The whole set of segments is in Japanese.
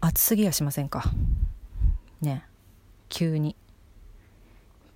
暑すぎやしませんか？ね。急に。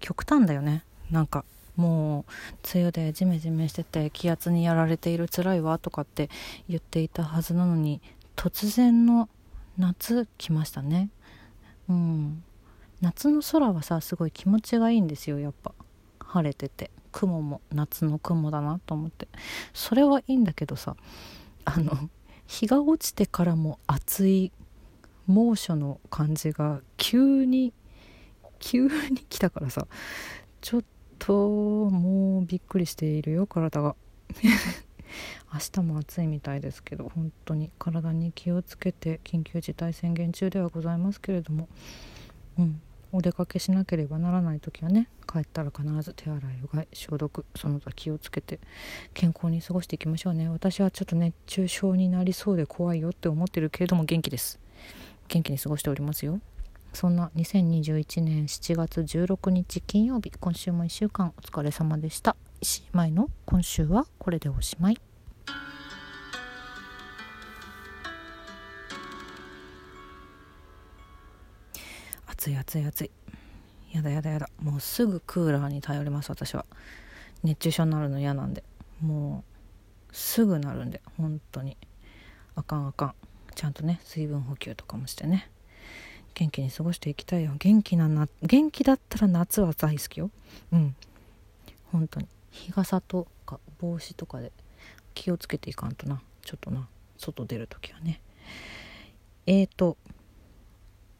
極端だよね。なんかもう梅雨でジメジメしてて気圧にやられている辛いわとかって言っていたはずなのに突然の夏来ましたね。うん。夏の空はさすごい気持ちがいいんですよやっぱ。晴れてて。雲も夏の雲だなと思って。それはいいんだけどさあの日が落ちてからも暑い猛暑の感じが急に急に来たからさちょっともうびっくりしているよ体が。明日も暑いみたいですけど本当に体に気をつけて緊急事態宣言中ではございますけれども。うんお出かけしなければならない時はね帰ったら必ず手洗いうがい消毒その他気をつけて健康に過ごしていきましょうね。私はちょっと熱中症になりそうで怖いよって思ってるけれども元気です。元気に過ごしておりますよ。そんな2021年7月16日金曜日今週も1週間お疲れ様でした。石井舞の今週はこれでおしまい。暑い暑い暑い。やだやだやだ。もうすぐクーラーに頼ります私は。熱中症になるの嫌なんで。もうすぐなるんで本当に。あかんあかん。ちゃんとね水分補給とかもしてね。元気に過ごしていきたいよ。元気なな元気だったら夏は大好きよ。うん。本当に。日傘とか帽子とかで気をつけていかんとな。ちょっとな。外出る時はね。えーと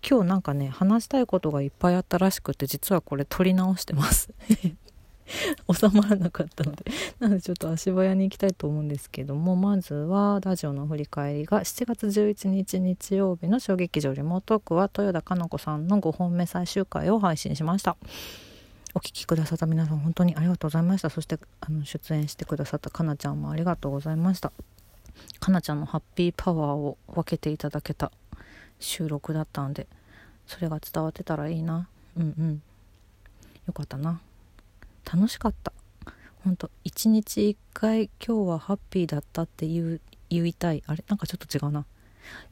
今日なんかね話したいことがいっぱいあったらしくて実はこれ撮り直してます。収まらなかったので。なのでちょっと足早に行きたいと思うんですけどもまずはラジオの振り返りが7月11日日曜日の小劇場リモートークは豊田佳奈子さんの5本目最終回を配信しました。お聴きくださった皆さん本当にありがとうございました。そしてあの出演してくださったかなちゃんもありがとうございました。かなちゃんのハッピーパワーを分けていただけた収録だったんでそれが伝わってたらいいな。うんうん。よかったな。楽しかった。ほんと一日一回今日はハッピーだったって言う言いたい。あれ？なんかちょっと違うな。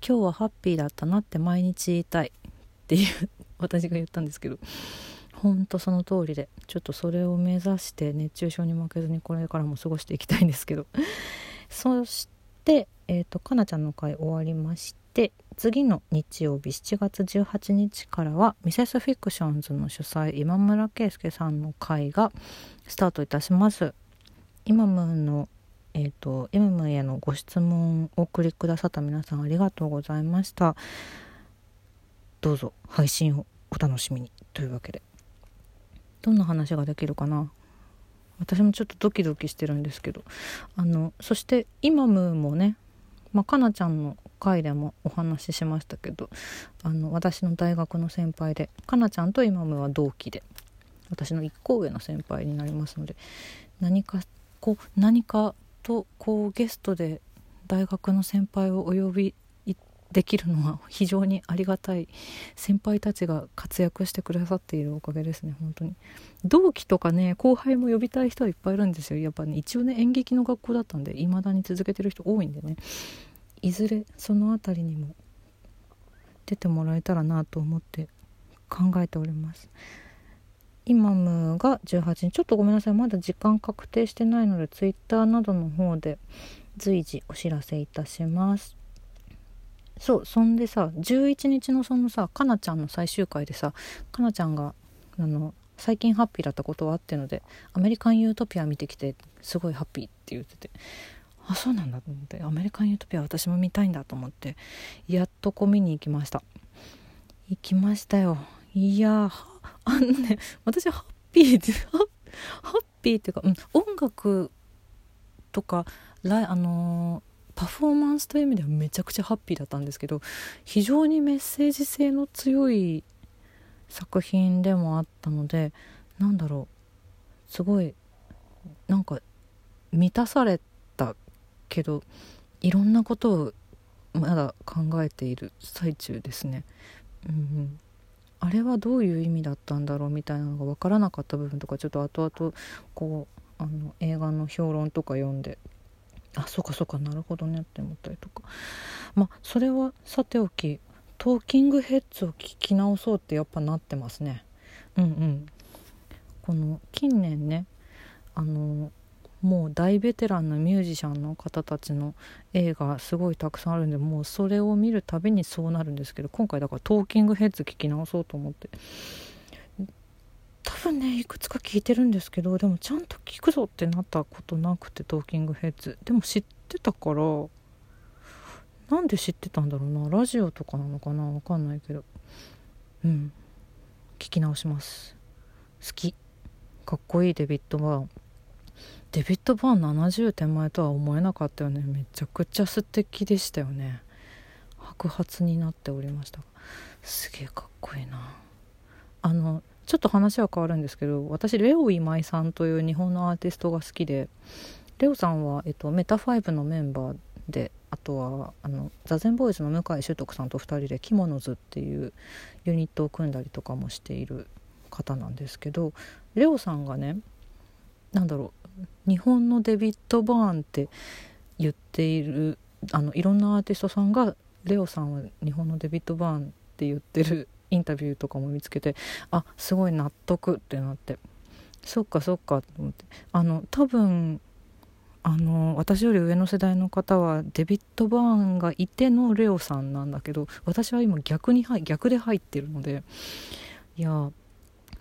今日はハッピーだったなって毎日言いたいっていう私が言ったんですけど。ほんとその通りでちょっとそれを目指して熱中症に負けずにこれからも過ごしていきたいんですけど。そしてえっ、ー、とかなちゃんの回終わりまして次の日曜日7月18日からはミセスフィクションズの主催今村圭介さんの会がスタートいたします。イマムのえーと、イマムへのご質問をお送りくださった皆さんありがとうございました。どうぞ配信をお楽しみにというわけで。どんな話ができるかな？私もちょっとドキドキしてるんですけど。あのそしてイマムもねまあ、かなちゃんの回でもお話ししましたけどあの私の大学の先輩でかなちゃんとイマムは同期で私の1個上の先輩になりますので何かこう何かとこうゲストで大学の先輩をお呼びできるのは非常にありがたい。先輩たちが活躍してくださっているおかげですね本当に。同期とかね後輩も呼びたい人はいっぱいいるんですよ。やっぱね一応ね演劇の学校だったんで未だに続けてる人多いんでね。いずれその辺りにも出てもらえたらなと思って考えております。イマムが18日。ちょっとごめんなさい。まだ時間確定してないので Twitter などの方で随時お知らせいたします。そうそんでさ11日のそのさかなちゃんの最終回でさかなちゃんがあの最近ハッピーだったことはあってのでアメリカン・ユートピア見てきてすごいハッピーって言っててあそうなんだと思ってアメリカン・ユートピア私も見たいんだと思ってやっとこう見に行きました。行きましたよ。いやあのね私ハッピーってハッピーっていうか、うん、音楽とかライあのー、パフォーマンスという意味ではめちゃくちゃハッピーだったんですけど非常にメッセージ性の強い作品でもあったのでなんだろうすごいなんか満たされたけどいろんなことをまだ考えている最中ですね。うん、あれはどういう意味だったんだろうみたいなのが分からなかった部分とかちょっと後々こうあの映画の評論とか読んであそうかそうかなるほどねって思ったりとか。まあそれはさておきトーキングヘッズを聞き直そうってやっぱなってますね。うんうん。この近年ねあのもう大ベテランのミュージシャンの方たちの映画すごいたくさんあるんでもうそれを見るたびにそうなるんですけど今回だからトーキングヘッズ聞き直そうと思って。分ねいくつか聞いてるんですけどでもちゃんと聞くぞってなったことなくてトーキングヘッズ。でも知ってたからなんで知ってたんだろうな。ラジオとかなのかな。わかんないけど。うん。聞き直します。好き。かっこいい。デビッド・バーン。デビッド・バーン70手前とは思えなかったよね。めちゃくちゃ素敵でしたよね。白髪になっておりました。すげえかっこいいな。あのちょっと話は変わるんですけど私レオ今井さんという日本のアーティストが好きでレオさんは、えっと、メタファイブのメンバーであとはあの座禅ボーイズの向井秀徳さんと2人で「キモノズ」っていうユニットを組んだりとかもしている方なんですけどレオさんがね何だろう日本のデビッド・バーンって言っているあのいろんなアーティストさんがレオさんは日本のデビッド・バーンって言ってるインタビューとかも見つけてあすごい納得ってなって。そっかそっかと思って。あの多分あの私より上の世代の方はデビッド・バーンがいてのレオさんなんだけど私は今逆に逆で入ってるのでいや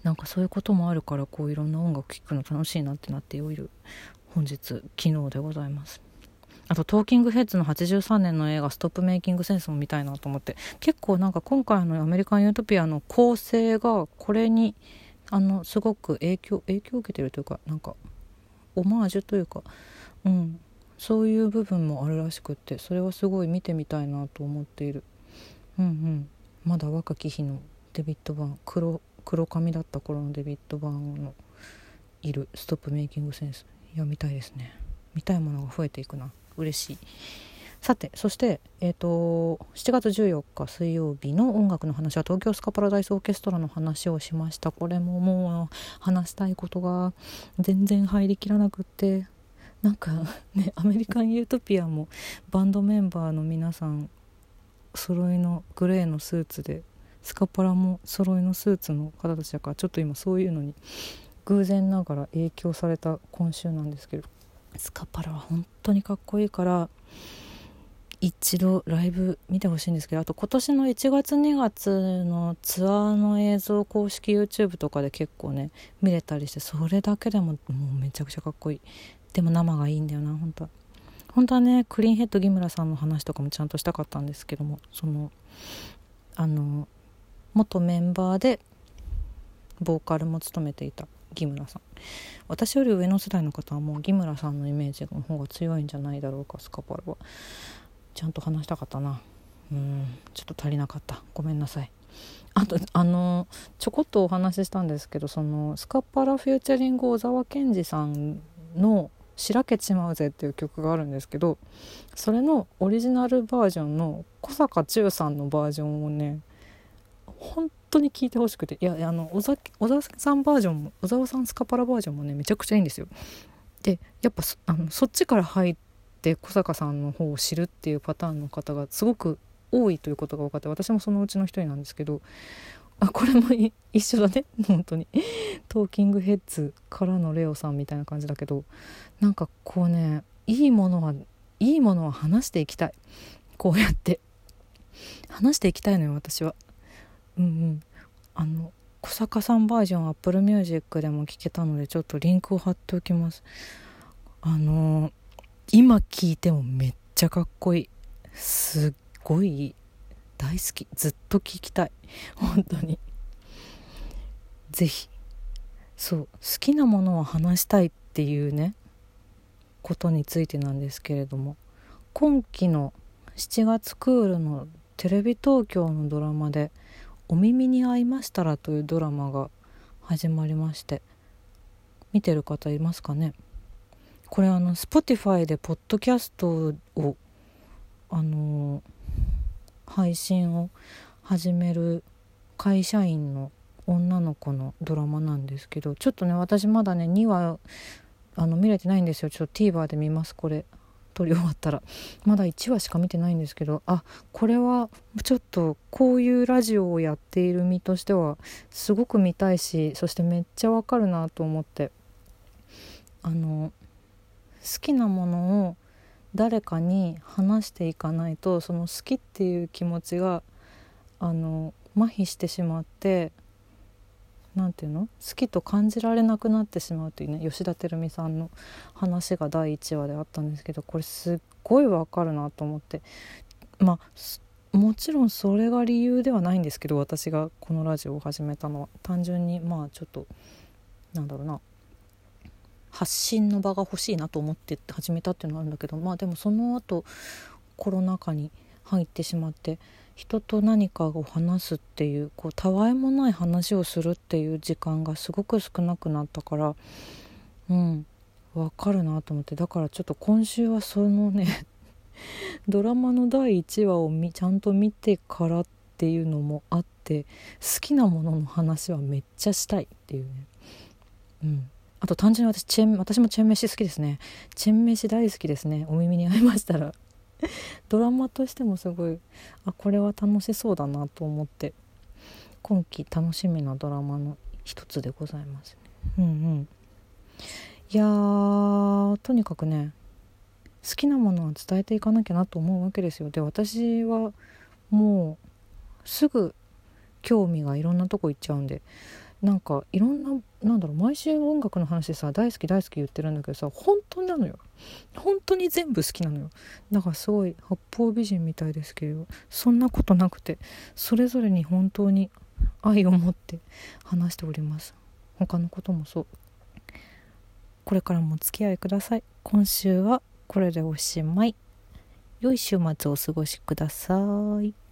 なんかそういうこともあるからこういろんな音楽聴くの楽しいなってなっておる本日昨日でございます。あとトーキングヘッズの83年の映画「ストップメイキングセンス」も見たいなと思って。結構なんか今回のアメリカン・ユートピアの構成がこれにあのすごく影響影響を受けてるというかなんかオマージュというかうん。そういう部分もあるらしくってそれはすごい見てみたいなと思っている。うんうん。まだ若き日のデビッド・バーン黒黒髪だった頃のデビッド・バーンのいるストップメイキングセンスいや見たいですね。見たいものが増えていくな。嬉しい。さてそして、えーと、7月14日水曜日の音楽の話は東京スカパラダイスオーケストラの話をしました。これももう話したいことが全然入りきらなくって。なんかねアメリカン・ユートピアもバンドメンバーの皆さん揃いのグレーのスーツでスカパラも揃いのスーツの方たちだからちょっと今そういうのに偶然ながら影響された今週なんですけど。スカパラは本当にかっこいいから一度ライブ見てほしいんですけどあと今年の1月2月のツアーの映像公式 YouTube とかで結構ね見れたりしてそれだけでももうめちゃくちゃかっこいい。でも生がいいんだよな本当は。本当はねクリーンヘッド木村さんの話とかもちゃんとしたかったんですけどもそのあの元メンバーでボーカルも務めていた。木村さん。私より上の世代の方はもう木村さんのイメージの方が強いんじゃないだろうかスカパラは。ちゃんと話したかったな。うんちょっと足りなかった。ごめんなさい。あとあのちょこっとお話ししたんですけどそのスカパラフューチャリング小沢健二さんの「しらけちまうぜ」っていう曲があるんですけどそれのオリジナルバージョンの小坂忠さんのバージョンをね本当に聞いてほしくて。いやあの小沢さんバージョンも小沢さんスカパラバージョンもねめちゃくちゃいいんですよ。でやっぱあのそっちから入って小坂さんの方を知るっていうパターンの方がすごく多いということが分かって私もそのうちの一人なんですけどあこれも一緒だね。本当に。 Talking Heads からのレオさんみたいな感じだけどなんかこうねいいものはいいものは話していきたい。こうやって。話していきたいのよ私は。うんうん。あの小坂さんバージョン Apple Music でも聴けたのでちょっとリンクを貼っておきます。あの今聴いてもめっちゃかっこいい。すっごい大好き。ずっと聴きたい。本当に。是非そう。好きなものを話したいっていうね。ことについてなんですけれども。今期の7月クールのテレビ東京のドラマでお耳に合いましたら」というドラマが始まりまして見てる方いますかね？これあの Spotify でポッドキャストをあの配信を始める会社員の女の子のドラマなんですけどちょっとね私まだね2話あの見れてないんですよ。ちょっと TVer で見ますこれ。撮り終わったら。まだ1話しか見てないんですけどあこれはちょっとこういうラジオをやっている身としてはすごく見たいしそしてめっちゃわかるなと思って。あの好きなものを誰かに話していかないとその好きっていう気持ちがあの麻痺してしまって何て言うの？好きと感じられなくなってしまうというね吉田照美さんの話が第1話であったんですけどこれすっごいわかるなと思って。まあもちろんそれが理由ではないんですけど私がこのラジオを始めたのは。単純にまあちょっとなんだろうな。発信の場が欲しいなと思って始めたっていうのはあるんだけどまあでもその後コロナ禍に入ってしまって人と何かを話すっていうこうたわいもない話をするっていう時間がすごく少なくなったからうんわかるなと思って。だからちょっと今週はそのね ドラマの第1話をちゃんと見てからっていうのもあって好きなものの話はめっちゃしたいっていうね。うん。あと単純に私チェン私もチェン飯好きですね。チェン飯大好きですね。お耳に合いましたら。ドラマとしてもすごいあこれは楽しそうだなと思って今期楽しみなドラマの一つでございますね。うんうん。いやーとにかくね好きなものは伝えていかなきゃなと思うわけですよ。で私はもうすぐ興味がいろんなとこ行っちゃうんでなんかいろんななんだろう毎週音楽の話さ大好き大好き言ってるんだけどさ本当なのよ。本当に全部好きなのよ。だからすごい八方美人みたいですけどそんなことなくてそれぞれに本当に愛を持って話しております。他のこともそう。これからもお付き合いください。今週はこれでおしまい。良い週末をお過ごしください。